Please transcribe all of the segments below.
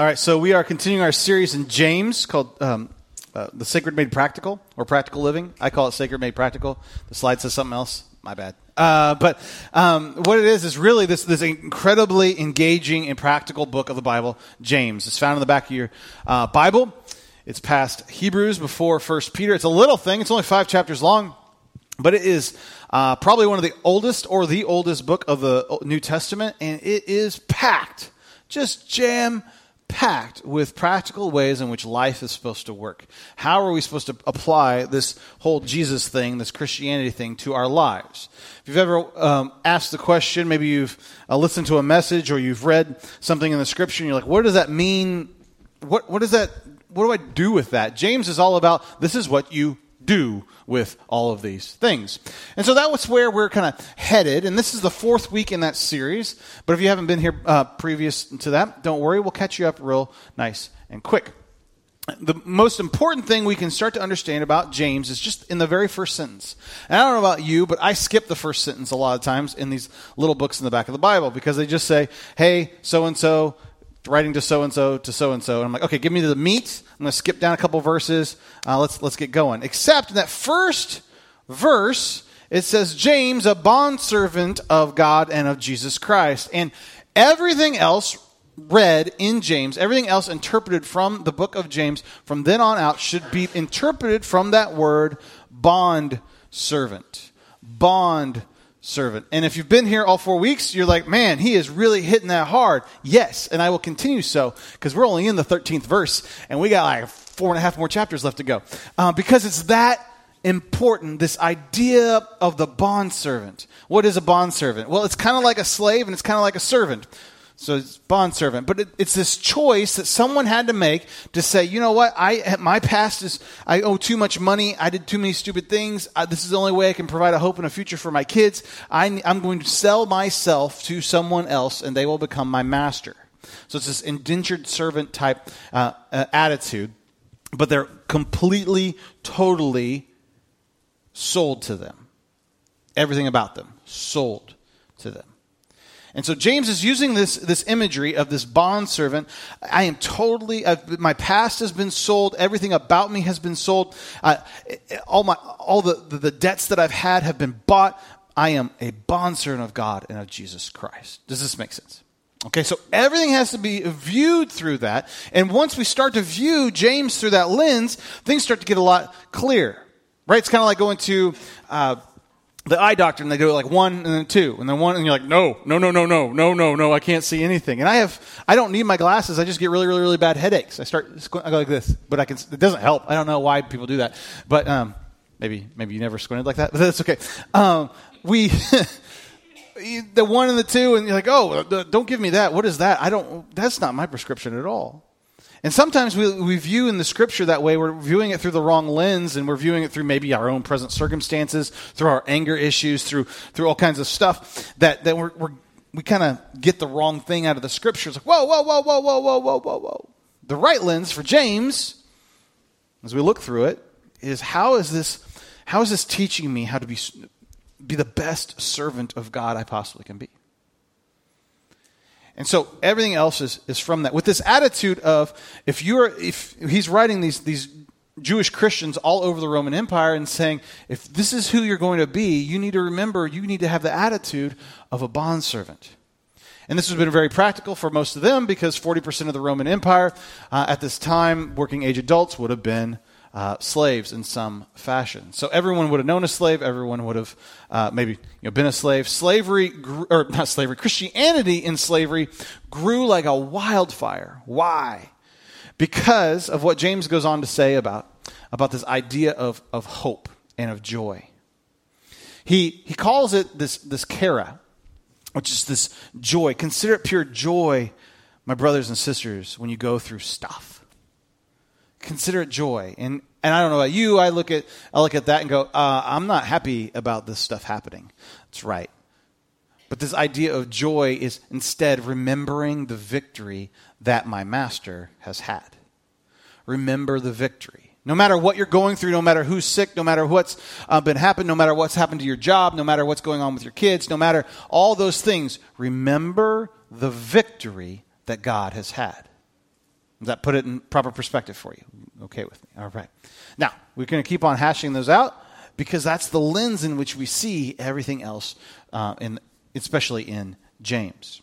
All right, so we are continuing our series in James called um, uh, The Sacred Made Practical or Practical Living. I call it Sacred Made Practical. The slide says something else. My bad. Uh, but um, what it is is really this, this incredibly engaging and practical book of the Bible, James. It's found in the back of your uh, Bible. It's past Hebrews before First Peter. It's a little thing. It's only five chapters long, but it is uh, probably one of the oldest or the oldest book of the New Testament, and it is packed, just jam packed with practical ways in which life is supposed to work. How are we supposed to apply this whole Jesus thing, this Christianity thing, to our lives? If you've ever um, asked the question, maybe you've uh, listened to a message or you've read something in the scripture and you're like, what does that mean? What, what does that, what do I do with that? James is all about this is what you do with all of these things. And so that was where we're kind of headed. And this is the fourth week in that series. But if you haven't been here uh, previous to that, don't worry. We'll catch you up real nice and quick. The most important thing we can start to understand about James is just in the very first sentence. And I don't know about you, but I skip the first sentence a lot of times in these little books in the back of the Bible because they just say, hey, so and so writing to so and so to so and so. And I'm like, okay, give me the meat. I'm going to skip down a couple verses. Uh, let's let's get going. Except in that first verse, it says James, a bondservant of God and of Jesus Christ, and everything else read in James, everything else interpreted from the book of James from then on out should be interpreted from that word bond servant. Bond servant. And if you've been here all four weeks, you're like, man, he is really hitting that hard. Yes, and I will continue so because we're only in the 13th verse and we got like four and a half more chapters left to go. Uh, because it's that important, this idea of the bondservant. What is a bondservant? Well, it's kind of like a slave and it's kind of like a servant. So it's bondservant. But it, it's this choice that someone had to make to say, you know what, I my past is I owe too much money. I did too many stupid things. I, this is the only way I can provide a hope and a future for my kids. I, I'm going to sell myself to someone else, and they will become my master. So it's this indentured servant type uh, uh, attitude, but they're completely, totally sold to them. Everything about them sold to them. And so James is using this, this imagery of this bond servant. I am totally, I've, my past has been sold. Everything about me has been sold. Uh, all my, all the, the, the debts that I've had have been bought. I am a bond servant of God and of Jesus Christ. Does this make sense? Okay, so everything has to be viewed through that. And once we start to view James through that lens, things start to get a lot clearer. Right? It's kind of like going to, uh, the eye doctor and they do it like one and then two and then one and you're like no no no no no no no no I can't see anything. And I have I don't need my glasses. I just get really really really bad headaches. I start I go like this but I can it doesn't help. I don't know why people do that. But um, maybe maybe you never squinted like that but that's okay. Um, we the one and the two and you're like oh don't give me that. What is that? I don't that's not my prescription at all and sometimes we, we view in the scripture that way. We're viewing it through the wrong lens, and we're viewing it through maybe our own present circumstances, through our anger issues, through through all kinds of stuff that that we're, we're we kind of get the wrong thing out of the scriptures. Like whoa, whoa, whoa, whoa, whoa, whoa, whoa, whoa, whoa. The right lens for James, as we look through it, is how is this how is this teaching me how to be be the best servant of God I possibly can be? And so everything else is, is from that. With this attitude of if you're if he's writing these these Jewish Christians all over the Roman Empire and saying, if this is who you're going to be, you need to remember you need to have the attitude of a bondservant. And this has been very practical for most of them because 40% of the Roman Empire uh, at this time, working age adults, would have been uh, slaves in some fashion. So everyone would have known a slave. Everyone would have uh, maybe you know, been a slave. Slavery, or not slavery, Christianity in slavery grew like a wildfire. Why? Because of what James goes on to say about, about this idea of, of hope and of joy. He, he calls it this, this chara, which is this joy. Consider it pure joy, my brothers and sisters, when you go through stuff consider it joy. And and I don't know about you, I look at I look at that and go, uh, I'm not happy about this stuff happening. That's right. But this idea of joy is instead remembering the victory that my master has had. Remember the victory. No matter what you're going through, no matter who's sick, no matter what's uh, been happened, no matter what's happened to your job, no matter what's going on with your kids, no matter all those things, remember the victory that God has had. Does that put it in proper perspective for you? Okay with me? All right. Now, we're going to keep on hashing those out because that's the lens in which we see everything else, uh, in, especially in James.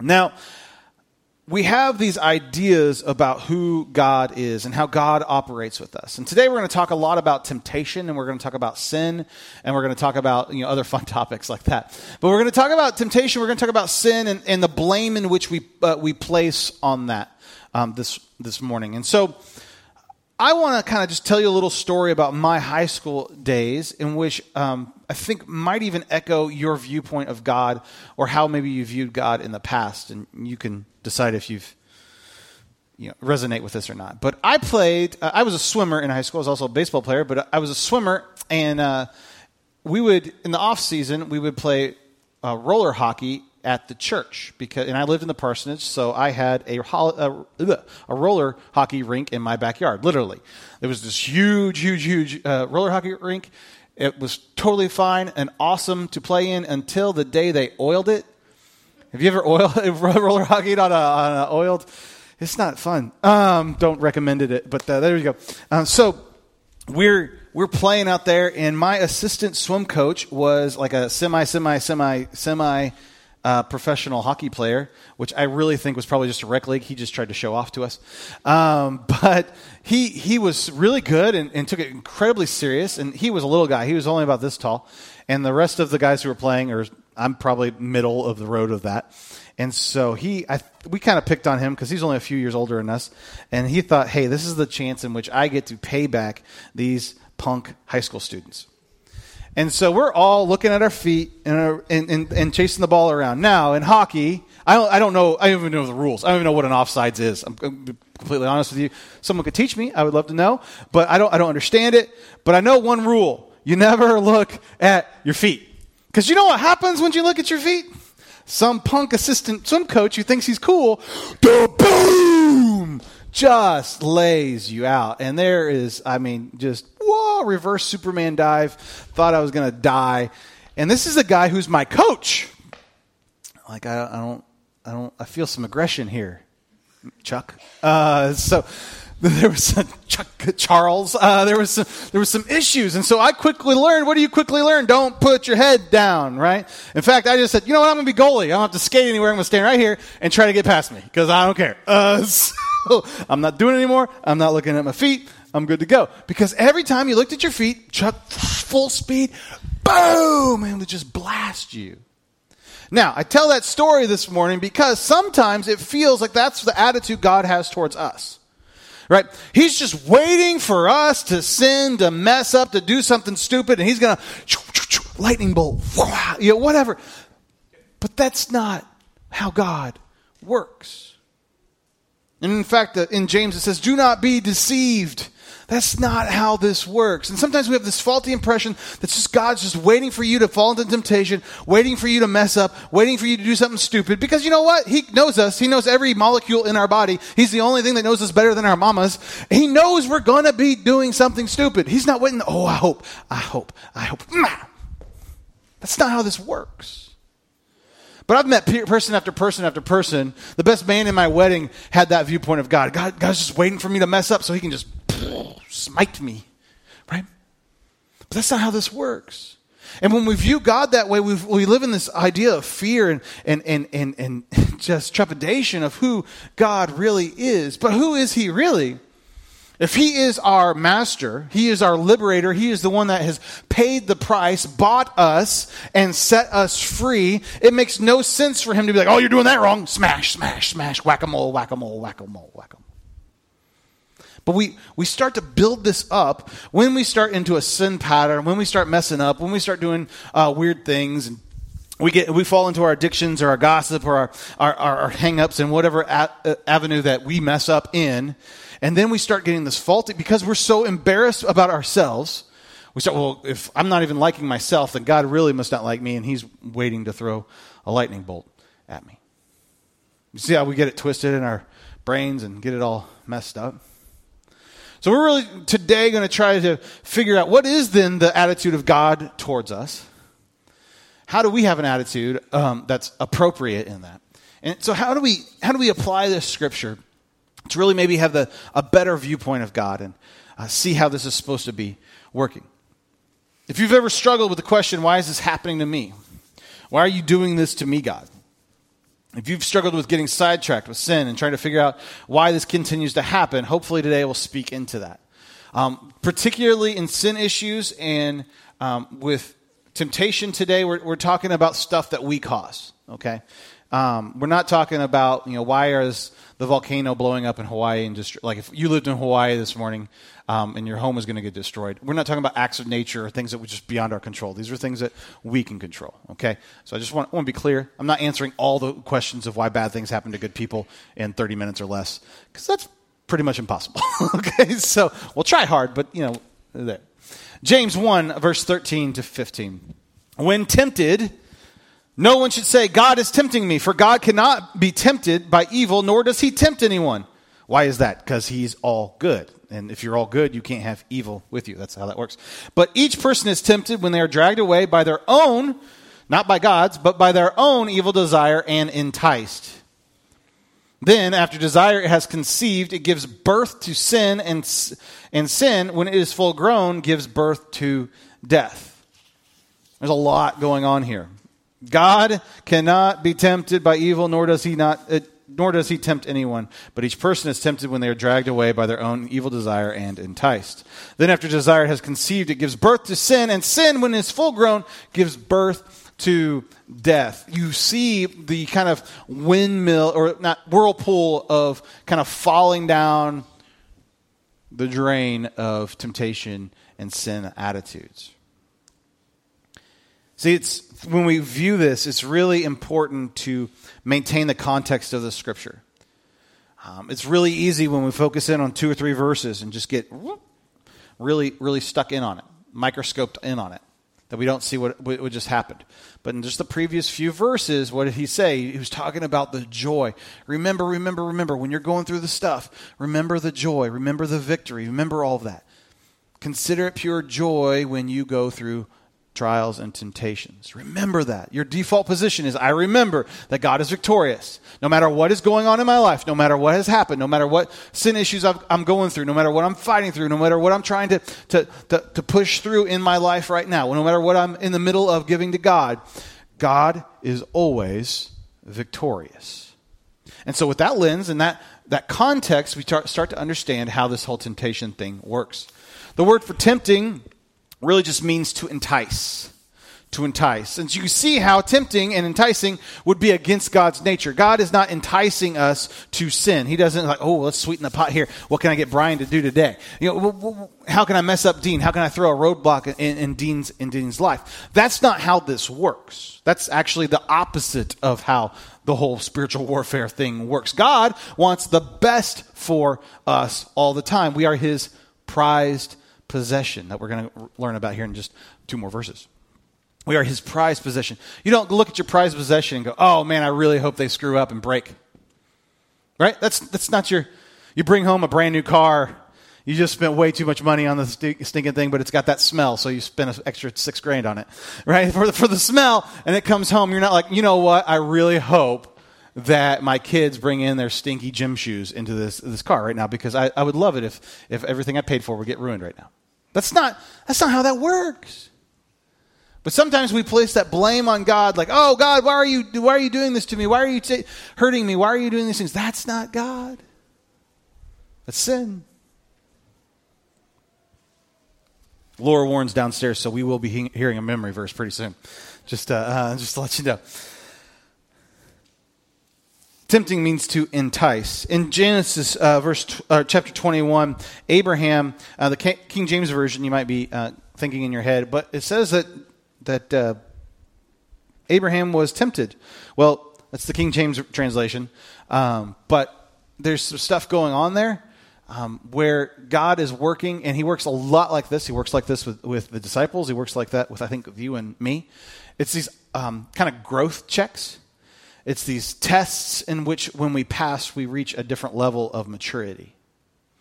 Now, we have these ideas about who God is and how God operates with us. And today we're going to talk a lot about temptation and we're going to talk about sin and we're going to talk about, you know, other fun topics like that. But we're going to talk about temptation, we're going to talk about sin and, and the blame in which we, uh, we place on that um, this, this morning. And so I want to kind of just tell you a little story about my high school days in which um, I think might even echo your viewpoint of God or how maybe you viewed God in the past. And you can decide if you've you know, resonate with this or not. But I played, uh, I was a swimmer in high school. I was also a baseball player, but I was a swimmer. And uh, we would, in the off season, we would play uh, roller hockey at the church because, and I lived in the parsonage, so I had a, a, a roller hockey rink in my backyard. Literally, there was this huge, huge, huge uh, roller hockey rink. It was totally fine and awesome to play in until the day they oiled it. Have you ever oiled roller hockey on a, on a oiled? It's not fun. Um, don't recommend it, but uh, there you go. Uh, so we're we're playing out there, and my assistant swim coach was like a semi, semi, semi, semi uh, professional hockey player, which I really think was probably just a rec league. He just tried to show off to us. Um, but he, he was really good and, and, took it incredibly serious. And he was a little guy. He was only about this tall. And the rest of the guys who were playing are, I'm probably middle of the road of that. And so he, I, we kind of picked on him because he's only a few years older than us. And he thought, hey, this is the chance in which I get to pay back these punk high school students. And so we're all looking at our feet and, uh, and, and, and, chasing the ball around. Now, in hockey, I don't, I don't know, I don't even know the rules. I don't even know what an offsides is. I'm, completely honest with you. Someone could teach me. I would love to know. But I don't, I don't understand it. But I know one rule. You never look at your feet. Because you know what happens when you look at your feet? Some punk assistant swim coach who thinks he's cool, just lays you out. And there is, I mean, just whoa, reverse Superman dive. Thought I was going to die. And this is a guy who's my coach. Like, I, I don't, I don't, I feel some aggression here, Chuck. Uh, so, there was some Chuck Charles. Uh, there was some, there was some issues, and so I quickly learned. What do you quickly learn? Don't put your head down, right? In fact, I just said, you know what? I'm going to be goalie. I don't have to skate anywhere. I'm going to stand right here and try to get past me because I don't care. Uh, so, I'm not doing it anymore. I'm not looking at my feet. I'm good to go. Because every time you looked at your feet, Chuck, full speed, boom, and would just blast you. Now, I tell that story this morning because sometimes it feels like that's the attitude God has towards us. Right? He's just waiting for us to sin, to mess up, to do something stupid, and he's going to lightning bolt, you know, whatever. But that's not how God works. And in fact, in James it says, do not be deceived. That's not how this works. And sometimes we have this faulty impression that just God's just waiting for you to fall into temptation, waiting for you to mess up, waiting for you to do something stupid. Because you know what? He knows us. He knows every molecule in our body. He's the only thing that knows us better than our mamas. He knows we're to be doing something stupid. He's not waiting. Oh, I hope, I hope, I hope. That's not how this works. But I've met person after person after person. The best man in my wedding had that viewpoint of God. God God's just waiting for me to mess up so he can just smite me. Right? But that's not how this works. And when we view God that way, we we live in this idea of fear and, and, and, and, and just trepidation of who God really is. But who is he really? If he is our master, he is our liberator, he is the one that has paid the price, bought us, and set us free, it makes no sense for him to be like, oh, you're doing that wrong. Smash, smash, smash, whack a mole, whack a mole, whack a mole, whack a mole. But we, we start to build this up when we start into a sin pattern, when we start messing up, when we start doing uh, weird things, and we get we fall into our addictions or our gossip or our, our, our, our hang-ups and whatever a, uh, avenue that we mess up in and then we start getting this faulty because we're so embarrassed about ourselves. We start, well, if I'm not even liking myself, then God really must not like me, and He's waiting to throw a lightning bolt at me. You see how we get it twisted in our brains and get it all messed up? So we're really today going to try to figure out what is then the attitude of God towards us. How do we have an attitude um, that's appropriate in that? And so how do we how do we apply this scripture to really maybe have the, a better viewpoint of God and uh, see how this is supposed to be working. If you've ever struggled with the question, why is this happening to me? Why are you doing this to me, God? If you've struggled with getting sidetracked with sin and trying to figure out why this continues to happen, hopefully today we'll speak into that. Um, particularly in sin issues and um, with temptation today, we're, we're talking about stuff that we cause, okay? Um, we're not talking about, you know, why is the volcano blowing up in Hawaii and just like if you lived in Hawaii this morning um, and your home is going to get destroyed. We're not talking about acts of nature or things that were just beyond our control. These are things that we can control. Okay, so I just want, want to be clear. I'm not answering all the questions of why bad things happen to good people in 30 minutes or less because that's pretty much impossible. okay, so we'll try hard, but you know, there. James 1, verse 13 to 15. When tempted, no one should say, God is tempting me, for God cannot be tempted by evil, nor does he tempt anyone. Why is that? Because he's all good. And if you're all good, you can't have evil with you. That's how that works. But each person is tempted when they are dragged away by their own, not by God's, but by their own evil desire and enticed. Then, after desire has conceived, it gives birth to sin, and, and sin, when it is full grown, gives birth to death. There's a lot going on here. God cannot be tempted by evil, nor does he not. Uh, nor does he tempt anyone, but each person is tempted when they are dragged away by their own evil desire and enticed. Then, after desire has conceived, it gives birth to sin, and sin, when it is full grown, gives birth to death. You see the kind of windmill, or not whirlpool, of kind of falling down the drain of temptation and sin attitudes. See, it's when we view this, it's really important to maintain the context of the scripture. Um, it's really easy when we focus in on two or three verses and just get really, really stuck in on it, microscoped in on it, that we don't see what, what just happened. But in just the previous few verses, what did he say? He was talking about the joy. Remember, remember, remember, when you're going through the stuff, remember the joy, remember the victory, remember all of that. Consider it pure joy when you go through trials and temptations. Remember that. Your default position is I remember that God is victorious. No matter what is going on in my life, no matter what has happened, no matter what sin issues i am going through, no matter what I'm fighting through, no matter what I'm trying to, to, to, to push through in my life right now, no matter what I'm in the middle of giving to God, God is always victorious. And so, with that lens and that, that context, we start to understand how this whole temptation thing works. The word for tempting really just means to entice. To entice. And so you see how tempting and enticing would be against God's nature. God is not enticing us to sin. He doesn't like, oh, let's sweeten the pot here. What can I get Brian to do today? You know, how can I mess up Dean? How can I throw a roadblock in, in Dean's in Dean's life? That's not how this works. That's actually the opposite of how the whole spiritual warfare thing works. God wants the best for us all the time. We are His prized possession that we're going to learn about here in just two more verses. We are his prized possession. You don't look at your prized possession and go, oh man, I really hope they screw up and break. Right? That's, that's not your, you bring home a brand new car. You just spent way too much money on the stinking thing, but it's got that smell, so you spent an extra six grand on it, right? For the, for the smell, and it comes home, you're not like, you know what? I really hope that my kids bring in their stinky gym shoes into this, this car right now because I, I would love it if, if everything I paid for would get ruined right now. That's not, that's not how that works. But sometimes we place that blame on God, like, oh, God, why are you, why are you doing this to me? Why are you t- hurting me? Why are you doing these things? That's not God. That's sin. Laura Warren's downstairs, so we will be he- hearing a memory verse pretty soon. Just, uh, uh, just to let you know. Tempting means to entice. In Genesis, uh, verse t- uh, chapter 21, Abraham, uh, the King James version, you might be uh, thinking in your head, but it says that that uh, Abraham was tempted. Well, that's the King James translation, um, but there's some stuff going on there um, where God is working, and He works a lot like this. He works like this with, with the disciples. He works like that with I think with you and me. It's these um, kind of growth checks it's these tests in which, when we pass, we reach a different level of maturity.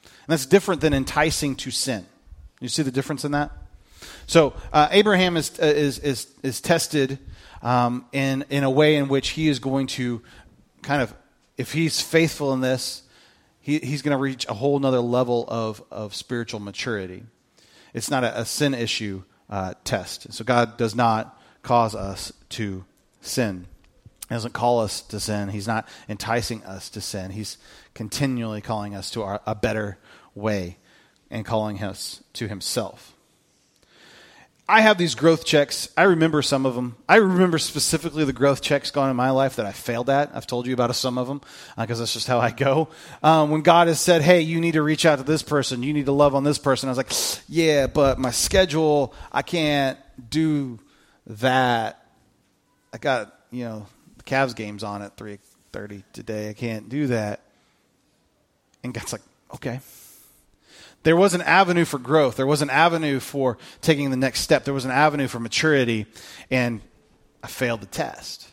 And that's different than enticing to sin. You see the difference in that? So uh, Abraham is, uh, is, is, is tested um, in, in a way in which he is going to kind of, if he's faithful in this, he, he's going to reach a whole nother level of, of spiritual maturity. It's not a, a sin issue uh, test. So God does not cause us to sin. He doesn't call us to sin. He's not enticing us to sin. He's continually calling us to our, a better way and calling us to Himself. I have these growth checks. I remember some of them. I remember specifically the growth checks gone in my life that I failed at. I've told you about some of them because uh, that's just how I go. Um, when God has said, hey, you need to reach out to this person, you need to love on this person, I was like, yeah, but my schedule, I can't do that. I got, you know, Cavs game's on at 3.30 today. I can't do that. And God's like, okay there was an avenue for growth. There was an avenue for taking the next step. There was an avenue for maturity, and I failed the test.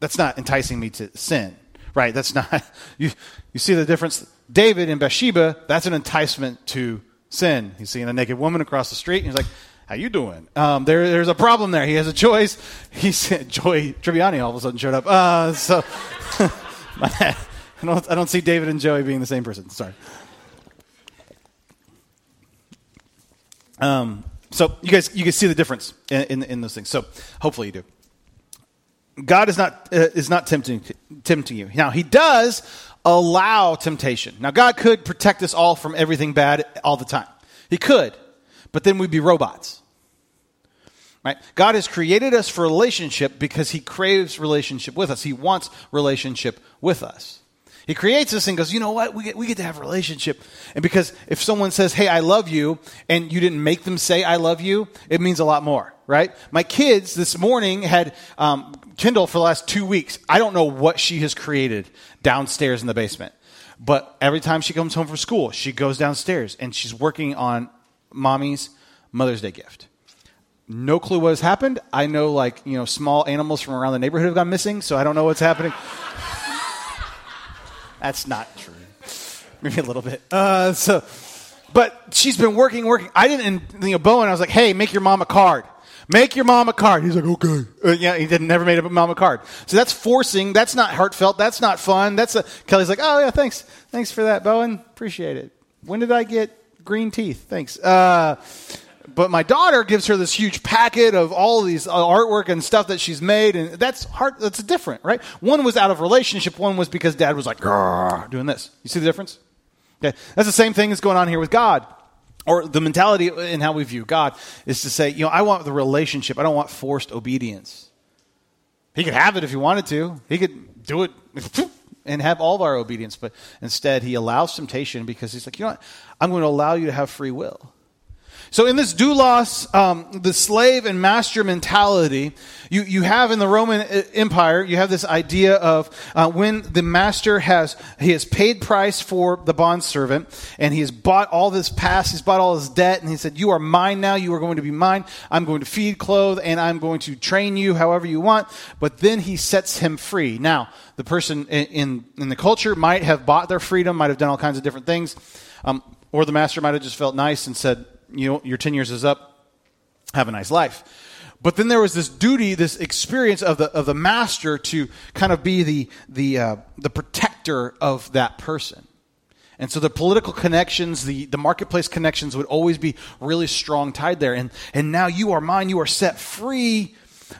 That's not enticing me to sin, right? That's not, you, you see the difference? David and Bathsheba, that's an enticement to sin. He's seeing a naked woman across the street, and he's like, how you doing? Um, there, there's a problem there. He has a choice. He said, Joey Tribbiani all of a sudden showed up. Uh, so, I don't, I don't see David and Joey being the same person. Sorry. Um, so you guys, you can see the difference in, in, in, those things. So hopefully you do. God is not uh, is not tempting tempting you. Now He does allow temptation. Now God could protect us all from everything bad all the time. He could, but then we'd be robots. Right? God has created us for relationship because He craves relationship with us. He wants relationship with us. He creates us and goes, you know what? We get, we get to have relationship. And because if someone says, hey, I love you, and you didn't make them say, I love you, it means a lot more, right? My kids this morning had um, Kindle for the last two weeks. I don't know what she has created downstairs in the basement. But every time she comes home from school, she goes downstairs and she's working on mommy's Mother's Day gift. No clue what has happened. I know, like, you know, small animals from around the neighborhood have gone missing, so I don't know what's happening. That's not true. Maybe a little bit. Uh, so, but she's been working, working. I didn't, you know, Bowen, I was like, hey, make your mom a card. Make your mom a card. He's like, okay. Uh, yeah, he didn't never made a mom a card. So that's forcing. That's not heartfelt. That's not fun. That's a, Kelly's like, oh yeah, thanks, thanks for that, Bowen. Appreciate it. When did I get green teeth? Thanks. Uh, but my daughter gives her this huge packet of all these uh, artwork and stuff that she's made, and that's hard. That's different, right? One was out of relationship. One was because dad was like doing this. You see the difference? Okay, that's the same thing that's going on here with God, or the mentality in how we view God is to say, you know, I want the relationship. I don't want forced obedience. He could have it if he wanted to. He could do it and have all of our obedience, but instead he allows temptation because he's like, you know what? I'm going to allow you to have free will. So in this doulos, um, the slave and master mentality, you, you have in the Roman uh, Empire, you have this idea of uh, when the master has, he has paid price for the bond servant and he has bought all this past, he's bought all his debt and he said, you are mine now, you are going to be mine. I'm going to feed, clothe, and I'm going to train you however you want. But then he sets him free. Now, the person in, in, in the culture might have bought their freedom, might have done all kinds of different things. Um, or the master might have just felt nice and said, you know, your 10 years is up. Have a nice life. But then there was this duty, this experience of the, of the master to kind of be the, the, uh, the protector of that person. And so the political connections, the, the marketplace connections would always be really strong tied there. And, and now you are mine, you are set free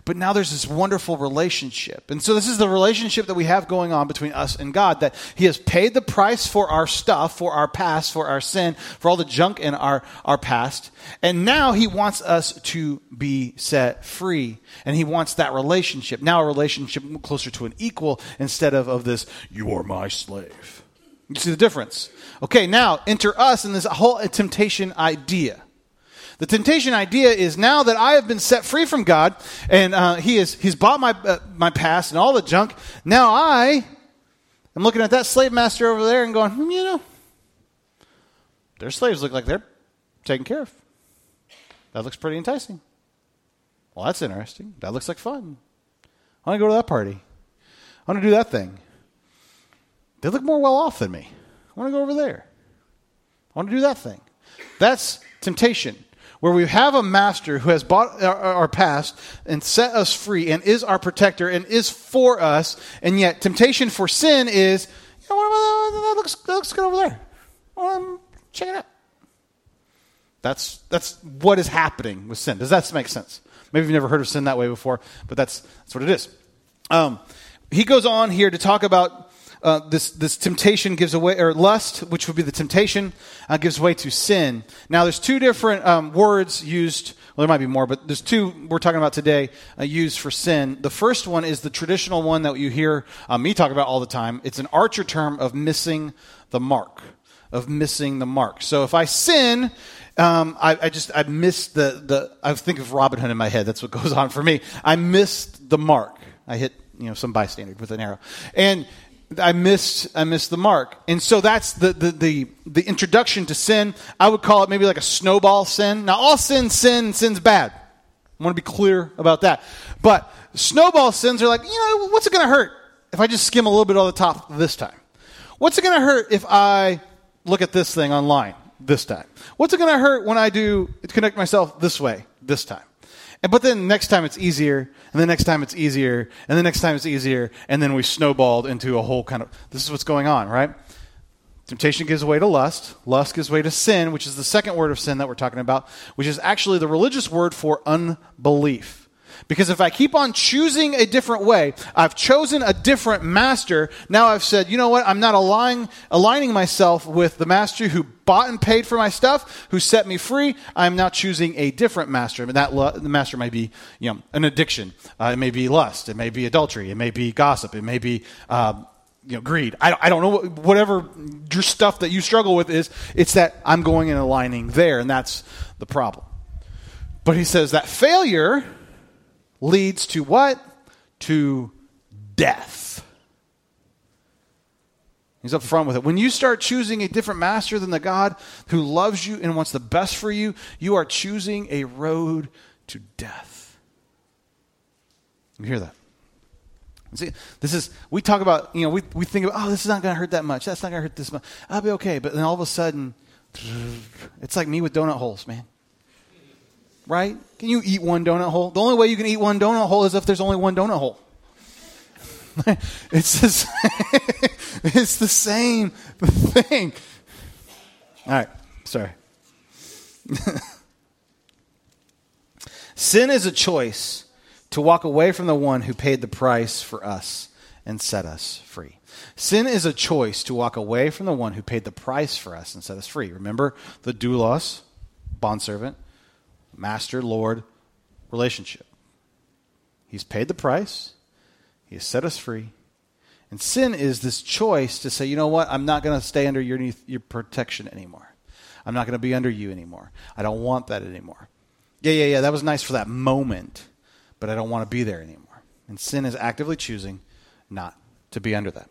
but now there's this wonderful relationship. And so this is the relationship that we have going on between us and God that He has paid the price for our stuff, for our past, for our sin, for all the junk in our, our past. And now He wants us to be set free. And He wants that relationship. Now a relationship closer to an equal instead of, of this, you are my slave. You see the difference? Okay, now enter us in this whole temptation idea. The temptation idea is now that I have been set free from God and uh, he has, He's bought my, uh, my past and all the junk, now I am looking at that slave master over there and going, hmm, you know, their slaves look like they're taken care of. That looks pretty enticing. Well, that's interesting. That looks like fun. I want to go to that party. I want to do that thing. They look more well off than me. I want to go over there. I want to do that thing. That's temptation where we have a master who has bought our, our, past and set us free and is our protector and is for us, and yet temptation for sin is, you know, what, that, looks, that looks good over there. Um, check it out. That's, that's what is happening with sin. Does that make sense? Maybe you've never heard of sin that way before, but that's, that's what it is. Um, he goes on here to talk about uh, this, this temptation gives away, or lust, which would be the temptation, uh, gives way to sin. Now, there's two different um, words used. Well, there might be more, but there's two we're talking about today uh, used for sin. The first one is the traditional one that you hear uh, me talk about all the time. It's an archer term of missing the mark, of missing the mark. So if I sin, um, I, I, just I missed the the. I think of Robin Hood in my head. That's what goes on for me. I missed the mark. I hit you know some bystander with an arrow, and I missed I missed the mark. And so that's the, the the the introduction to sin. I would call it maybe like a snowball sin. Now all sin sin sin's bad. I want to be clear about that. But snowball sins are like you know what's it going to hurt if I just skim a little bit on the top this time? What's it going to hurt if I look at this thing online? this time? What's it going to hurt when I do connect myself this way this time? And, but then next time it's easier, and the next time it's easier, and the next time it's easier, and then we snowballed into a whole kind of this is what's going on, right? Temptation gives way to lust. Lust gives way to sin, which is the second word of sin that we're talking about, which is actually the religious word for unbelief. Because if I keep on choosing a different way, I've chosen a different master. Now I've said, you know what? I'm not aligning, aligning myself with the master who bought and paid for my stuff, who set me free. I'm now choosing a different master. And that the master might be, you know, an addiction. Uh, it may be lust. It may be adultery. It may be gossip. It may be, uh, you know, greed. I, I don't know what, whatever your stuff that you struggle with is. It's that I'm going and aligning there, and that's the problem. But he says that failure leads to what? To death. He's up front with it. When you start choosing a different master than the God who loves you and wants the best for you, you are choosing a road to death. You hear that? See, this is, we talk about, you know, we, we think about, oh, this is not going to hurt that much. That's not going to hurt this much. I'll be okay. But then all of a sudden, it's like me with donut holes, man right? Can you eat one donut hole? The only way you can eat one donut hole is if there's only one donut hole. it's, just, it's the same thing. All right, sorry. Sin is a choice to walk away from the one who paid the price for us and set us free. Sin is a choice to walk away from the one who paid the price for us and set us free. Remember the doulos, bondservant, master lord relationship. He's paid the price, He has set us free. And sin is this choice to say, you know what, I'm not going to stay under your, your protection anymore. I'm not going to be under you anymore. I don't want that anymore. Yeah, yeah, yeah, that was nice for that moment, but I don't want to be there anymore. And sin is actively choosing not to be under that.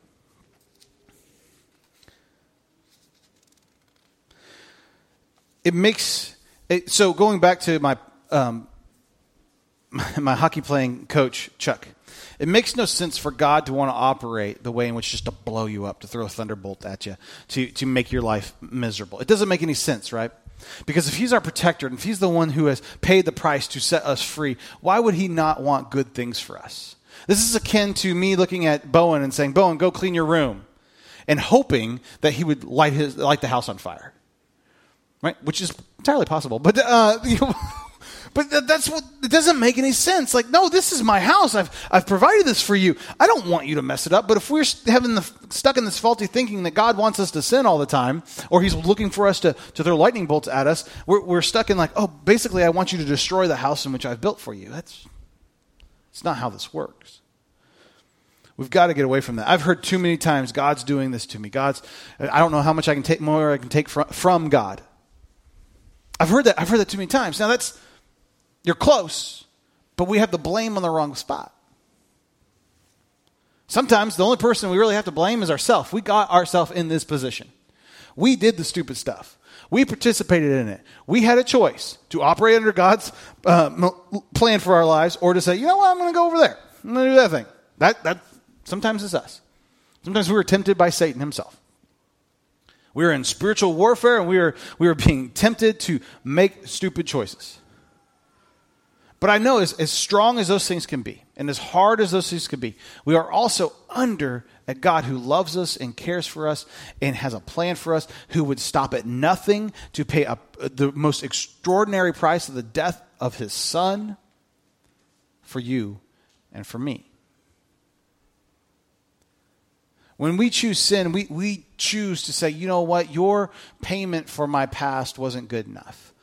It makes it, so going back to my um, my hockey playing coach Chuck, it makes no sense for God to want to operate the way in which just to blow you up, to throw a thunderbolt at you, to to make your life miserable. It doesn't make any sense, right? Because if he's our protector and if he's the one who has paid the price to set us free, why would he not want good things for us? This is akin to me looking at Bowen and saying, Bowen, go clean your room, and hoping that he would light, his, light the house on fire right? Which is entirely possible, but uh, you but that's what it doesn't make any sense. Like, no, this is my house. I've I've provided this for you. I don't want you to mess it up. But if we're having the stuck in this faulty thinking that God wants us to sin all the time, or He's looking for us to to throw lightning bolts at us, we're we're stuck in like, oh, basically, I want you to destroy the house in which I've built for you. That's it's not how this works. We've got to get away from that. I've heard too many times God's doing this to me. God's I don't know how much I can take more I can take from, from God. I've heard that. I've heard that too many times. Now that's you're close, but we have the blame on the wrong spot. Sometimes the only person we really have to blame is ourselves. We got ourselves in this position. We did the stupid stuff. We participated in it. We had a choice to operate under God's uh, plan for our lives, or to say, you know what, I'm going to go over there. I'm going to do that thing. That that sometimes is us. Sometimes we were tempted by Satan himself. We were in spiritual warfare and we were, we were being tempted to make stupid choices. But I know as, as strong as those things can be, and as hard as those things can be, we are also under a God who loves us and cares for us and has a plan for us, who would stop at nothing to pay a, the most extraordinary price of the death of his son for you and for me. When we choose sin, we, we choose to say, you know what, your payment for my past wasn't good enough.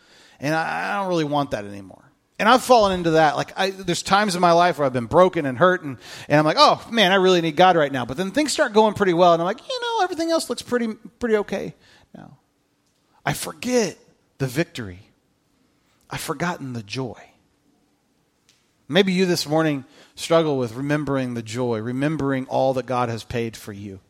And I, I don't really want that anymore. And I've fallen into that. Like, I, there's times in my life where I've been broken and hurt, and, and I'm like, oh, man, I really need God right now. But then things start going pretty well, and I'm like, you know, everything else looks pretty, pretty okay now. I forget the victory, I've forgotten the joy. Maybe you this morning struggle with remembering the joy, remembering all that God has paid for you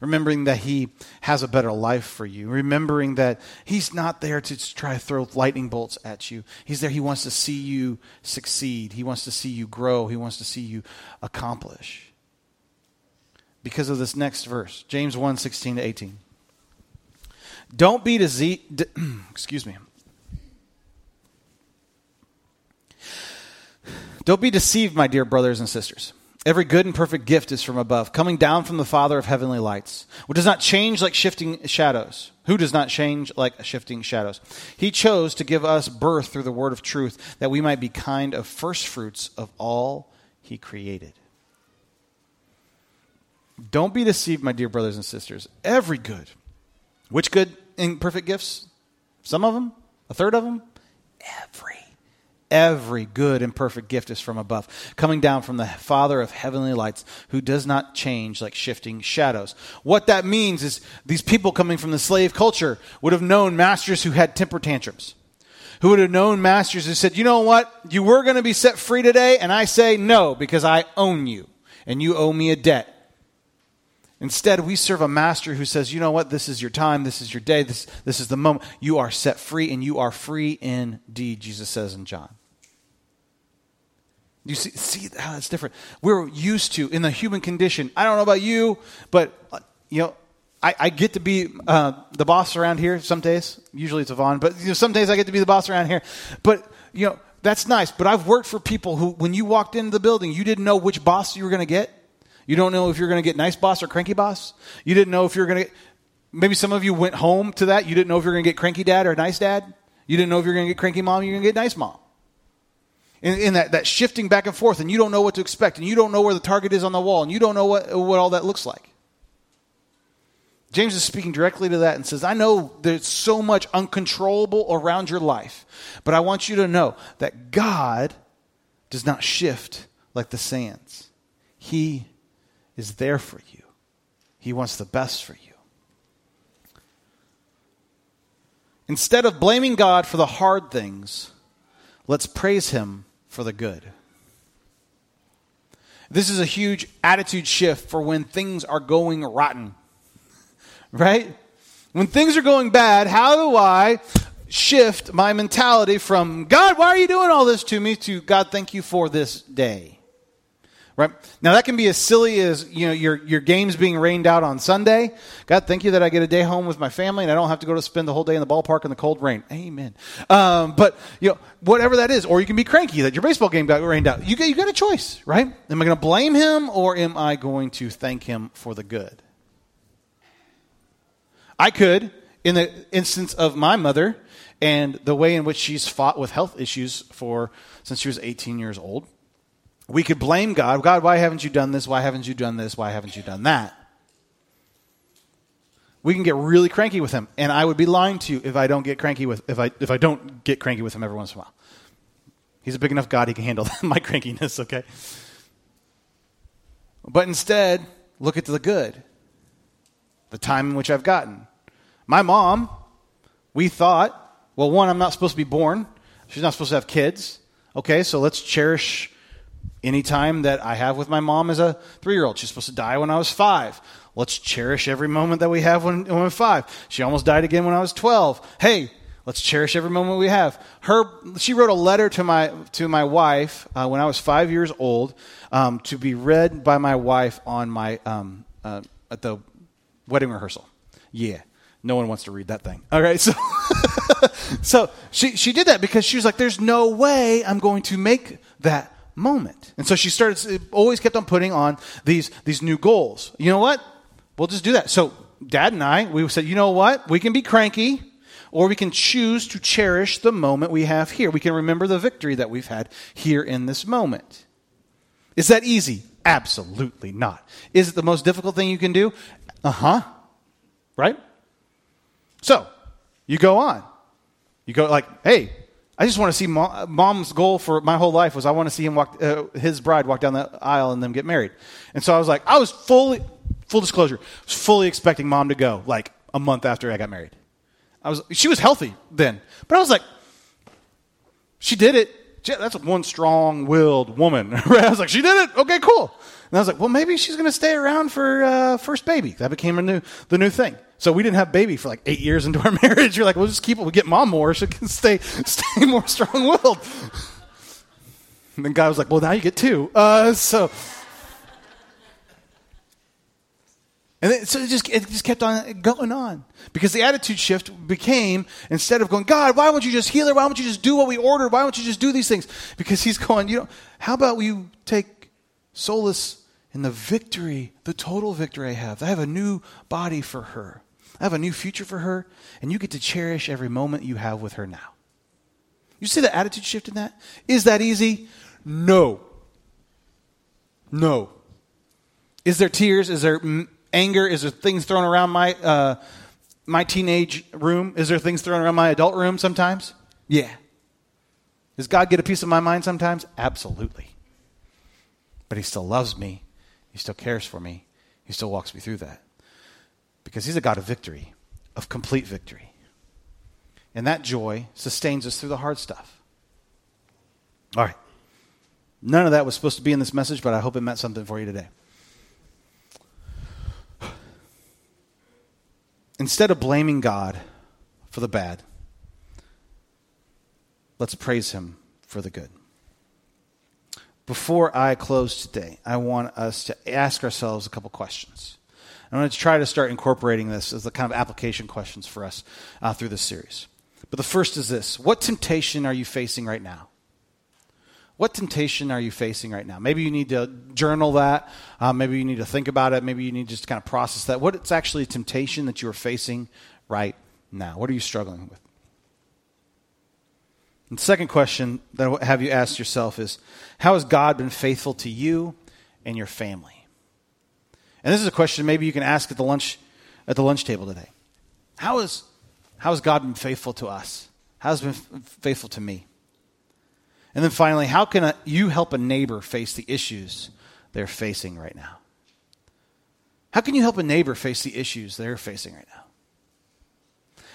remembering that He has a better life for you, remembering that He's not there to try to throw lightning bolts at you. He's there, He wants to see you succeed, He wants to see you grow, He wants to see you accomplish. Because of this next verse, James 1 16 to 18. Don't be deceived, excuse me. Don't be deceived, my dear brothers and sisters. Every good and perfect gift is from above, coming down from the Father of heavenly lights, which does not change like shifting shadows. Who does not change like shifting shadows? He chose to give us birth through the word of truth, that we might be kind of first fruits of all he created. Don't be deceived, my dear brothers and sisters. Every good. Which good and perfect gifts? Some of them? A third of them? Every Every good and perfect gift is from above, coming down from the Father of heavenly lights, who does not change like shifting shadows. What that means is these people coming from the slave culture would have known masters who had temper tantrums, who would have known masters who said, You know what? You were going to be set free today, and I say no because I own you, and you owe me a debt. Instead, we serve a master who says, you know what, this is your time, this is your day, this, this is the moment. You are set free, and you are free indeed, Jesus says in John. You see, see how that's different. We're used to in the human condition. I don't know about you, but uh, you know, I, I get to be uh, the boss around here some days. Usually it's Yvonne, but you know, some days I get to be the boss around here. But you know, that's nice. But I've worked for people who, when you walked into the building, you didn't know which boss you were going to get. You don't know if you're going to get nice boss or cranky boss. You didn't know if you're going to. Maybe some of you went home to that. You didn't know if you're going to get cranky dad or nice dad. You didn't know if you're going to get cranky mom. You're going to get nice mom in, in that, that shifting back and forth, and you don't know what to expect, and you don't know where the target is on the wall, and you don't know what, what all that looks like. James is speaking directly to that and says, I know there's so much uncontrollable around your life, but I want you to know that God does not shift like the sands. He is there for you, He wants the best for you. Instead of blaming God for the hard things, let's praise Him for the good. This is a huge attitude shift for when things are going rotten. Right? When things are going bad, how do I shift my mentality from God, why are you doing all this to me to God, thank you for this day? Right? Now that can be as silly as, you know, your, your games being rained out on Sunday. God, thank you that I get a day home with my family and I don't have to go to spend the whole day in the ballpark in the cold rain. Amen. Um, but, you know, whatever that is, or you can be cranky that your baseball game got rained out. You, you got a choice, right? Am I going to blame him or am I going to thank him for the good? I could, in the instance of my mother and the way in which she's fought with health issues for since she was 18 years old, we could blame God. God, why haven't you done this? Why haven't you done this? Why haven't you done that? We can get really cranky with him, and I would be lying to you if I don't get cranky with if I if I don't get cranky with him every once in a while. He's a big enough God; he can handle my crankiness. Okay, but instead, look at the good, the time in which I've gotten. My mom, we thought, well, one, I'm not supposed to be born. She's not supposed to have kids. Okay, so let's cherish any time that I have with my mom as a three year old. She's supposed to die when I was five. Let's cherish every moment that we have when, when we're five. She almost died again when I was 12. Hey, let's cherish every moment we have. Her, she wrote a letter to my, to my wife uh, when I was five years old um, to be read by my wife on my, um, uh, at the wedding rehearsal. Yeah. No one wants to read that thing. All right. So. so she, she did that because she was like, there's no way I'm going to make that moment. And so she started, always kept on putting on these, these new goals. You know what? We'll just do that. So dad and I, we said, you know what? We can be cranky or we can choose to cherish the moment we have here. We can remember the victory that we've had here in this moment. Is that easy? Absolutely not. Is it the most difficult thing you can do? Uh huh. Right? So, you go on. You go like, hey, I just want to see mom, mom's goal for my whole life was I want to see him walk, uh, his bride walk down the aisle and them get married. And so I was like, I was fully, full disclosure, fully expecting mom to go like a month after I got married. I was, she was healthy then, but I was like, she did it. That's one strong-willed woman. I was like, she did it. Okay, cool. And I was like, well, maybe she's going to stay around for uh, first baby. That became a new, the new thing. So we didn't have baby for like eight years into our marriage. You're like, we'll just keep it. We'll get mom more. She can stay, stay more strong-willed. And then God was like, well, now you get two. Uh, so And then, so it just, it just kept on going on. Because the attitude shift became, instead of going, God, why won't you just heal her? Why won't you just do what we ordered? Why won't you just do these things? Because he's going, you know, how about you take solace in the victory, the total victory I have? I have a new body for her. I have a new future for her, and you get to cherish every moment you have with her now. You see the attitude shift in that? Is that easy? No. No. Is there tears? Is there anger? Is there things thrown around my, uh, my teenage room? Is there things thrown around my adult room sometimes? Yeah. Does God get a piece of my mind sometimes? Absolutely. But He still loves me. He still cares for me. He still walks me through that. Because He's a God of victory, of complete victory. And that joy sustains us through the hard stuff. All right. None of that was supposed to be in this message, but I hope it meant something for you today. instead of blaming God for the bad, let's praise Him for the good. Before I close today, I want us to ask ourselves a couple questions. I'm going to try to start incorporating this as the kind of application questions for us uh, through this series. But the first is this What temptation are you facing right now? What temptation are you facing right now? Maybe you need to journal that. Uh, maybe you need to think about it. Maybe you need to just kind of process that. What's actually a temptation that you are facing right now? What are you struggling with? The second question that I have you ask yourself is How has God been faithful to you and your family? And this is a question maybe you can ask at the lunch, at the lunch table today. How, is, how has God been faithful to us? How has been faithful to me? And then finally, how can a, you help a neighbor face the issues they're facing right now? How can you help a neighbor face the issues they're facing right now?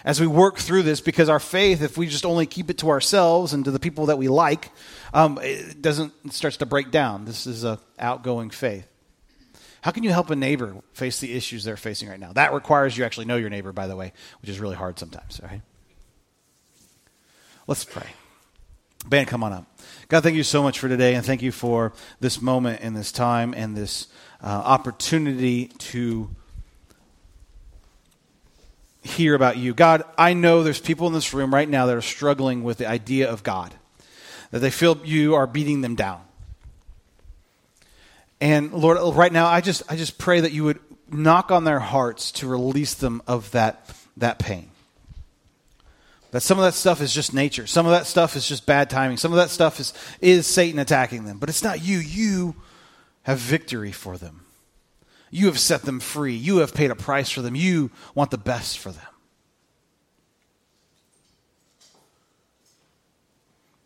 As we work through this, because our faith, if we just only keep it to ourselves and to the people that we like, um, it doesn't it starts to break down. This is a outgoing faith. How can you help a neighbor face the issues they're facing right now? That requires you actually know your neighbor, by the way, which is really hard sometimes. All right, Let's pray. Band, come on up. God, thank you so much for today, and thank you for this moment and this time and this uh, opportunity to hear about you. God, I know there's people in this room right now that are struggling with the idea of God, that they feel you are beating them down. And Lord, right now, I just, I just pray that you would knock on their hearts to release them of that, that pain. That some of that stuff is just nature. Some of that stuff is just bad timing. Some of that stuff is, is Satan attacking them. But it's not you. You have victory for them. You have set them free. You have paid a price for them. You want the best for them.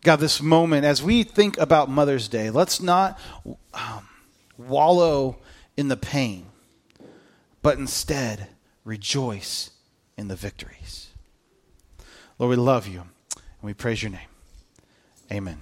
God, this moment, as we think about Mother's Day, let's not um, wallow in the pain, but instead rejoice in the victories. Lord, we love you and we praise your name. Amen.